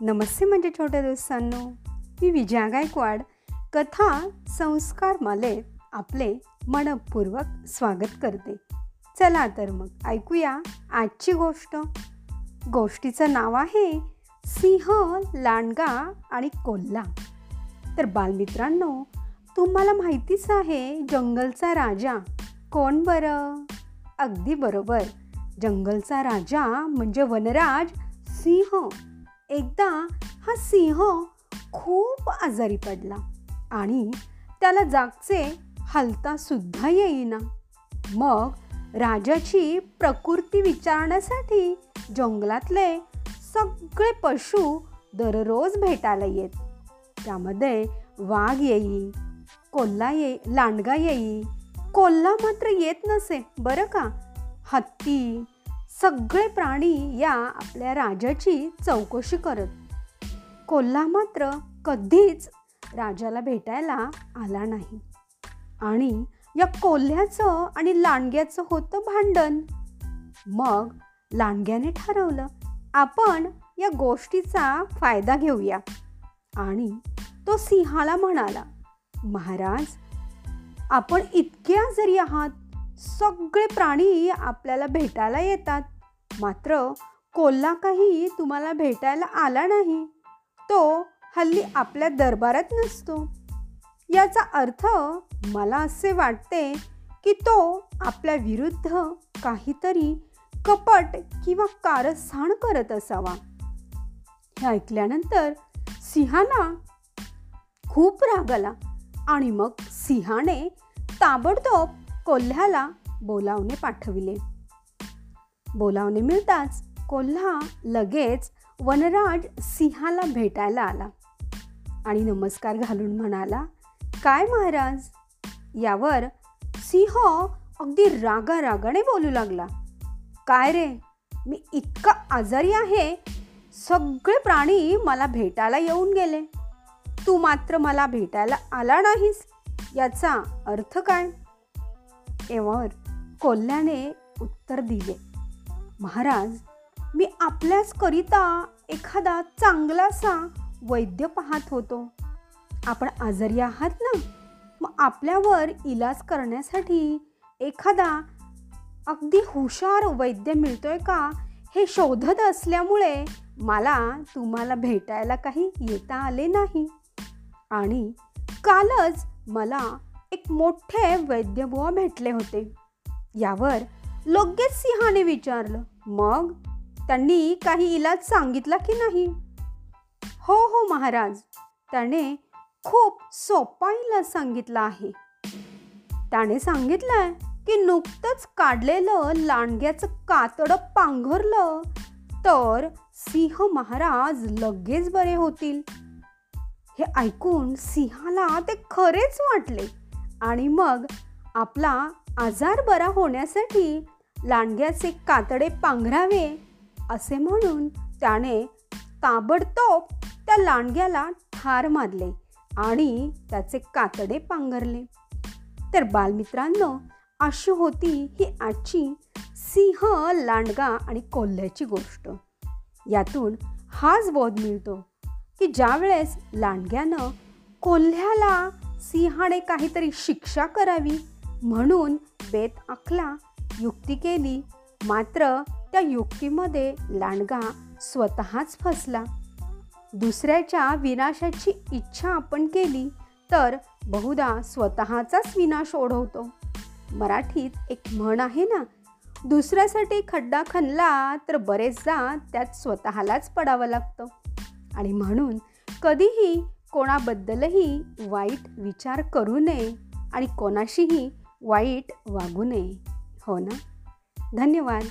नमस्ते म्हणजे छोट्या दोस्तांनो. मी विजया गायकवाड. कथा संस्कार मालेत आपले मनपूर्वक स्वागत करते. चला तर मग ऐकूया आजची गोष्ट. गोष्टीचं नाव आहे सिंह लांडगा आणि कोल्हा. तर बालमित्रांनो तुम्हाला माहितीच आहे जंगलचा राजा कोण बरं? अगदी बरोबर. जंगलचा राजा म्हणजे वनराज सिंह. एकदा हा सिंह खूप आजारी पडला आणि त्याला जागचे हलता सुद्धा येईना. मग राजाची प्रकृती विचारण्यासाठी जंगलातले सगळे पशु दररोज भेटायला येत. त्यामध्ये वाघ येई कोल्हा ये लांडगा येई कोल्हा मात्र येत नसे बरं का? हत्ती सगळे प्राणी या आपल्या राजाची चौकशी करत. कोल्हा मात्र कधीच राजाला भेटायला आला नाही. आणि या कोल्ह्याचं आणि लांडग्याचं होतं भांडण. मग लांडग्याने ठरवलं आपण या गोष्टीचा फायदा घेऊया. आणि तो सिंहाला म्हणाला महाराज आपण इतक्या जरी आहात सगळे प्राणी आपल्याला भेटायला येतात. मात्र कोल्हा काही तुम्हाला भेटायला आला नाही. तो हल्ली आपल्या दरबारात नसतो. याचा अर्थ मला असे वाटते की तो आपल्या विरुद्ध काहीतरी कपट किंवा कारस्थान करत असावा. हे ऐकल्यानंतर सिंहाला खूप राग आला आणि मग सिंहाने ताबडतोब कोल्ह्याला बोलावणे पाठविले. बोलावणे मिळताच कोल्हा लगेच वनराज सिंहाला भेटायला आला आणि नमस्कार घालून म्हणाला काय महाराज? यावर सिंह अगदी रागा रागाने बोलू लागला. काय रे? मी इतका आजारी आहे. सगळे प्राणी मला भेटायला येऊन गेले. तू मात्र मला भेटायला आला नाहीस. याचा अर्थ काय? एवर कोल्ह्याने उत्तर दिले. महाराज मी आपल्याच करिता एखादा चांगलासा वैद्य पाहत होतो. आपण आजारी आहात ना? मग आपल्यावर इलाज करण्यासाठी एखादा अगदी हुशार वैद्य मिळतोय का? हे शोधत असल्यामुळे मला तुम्हाला भेटायला काही येता आले नाही. आणि कालच मला एक मोठे वैद्यबुवा भेटले होते. यावर लगेच सिंहाने विचारलं. मग त्यांनी काही इलाज सांगितला की नाही? हो हो महाराज. त्याने खूप सोपा इलाज सांगितला आहे. त्याने सांगितलंय की नुकतंच काढलेलं लांडग्याचं कातडं पांघरलं तर सिंह महाराज लगेच बरे होतील. हे ऐकून सिंहाला ते खरेच वाटले. आणि मग आपला आजार बरा होण्यासाठी लांडग्याचे कातडे पांघरावे असे म्हणून त्याने ताबडतोब त्या लांडग्याला ठार मारले आणि त्याचे कातडे पांघरले. तर बालमित्रांनो अशी होती ही आजची सिंह लांडगा आणि कोल्ह्याची गोष्ट. यातून हाच बोध मिळतो की ज्यावेळेस लांडग्यानं कोल्ह्याला सिंहाने काहीतरी शिक्षा करावी म्हणून बेत आखला युक्ती केली. मात्र त्या युक्तीमध्ये लांडगा स्वतःच फसला. दुसऱ्याच्या विनाशाची इच्छा आपण केली तर बहुधा स्वतःचाच विनाश ओढवतो. मराठीत एक म्हण आहे ना दुसऱ्यासाठी खड्डा खणला तर बरेचदा त्यात स्वतःलाच पडावं लागतं. आणि म्हणून कधीही कोणाबद्दलही वाईट विचार करू नये आणि कोणाशीही वाईट वागू नये. हो ना? धन्यवाद.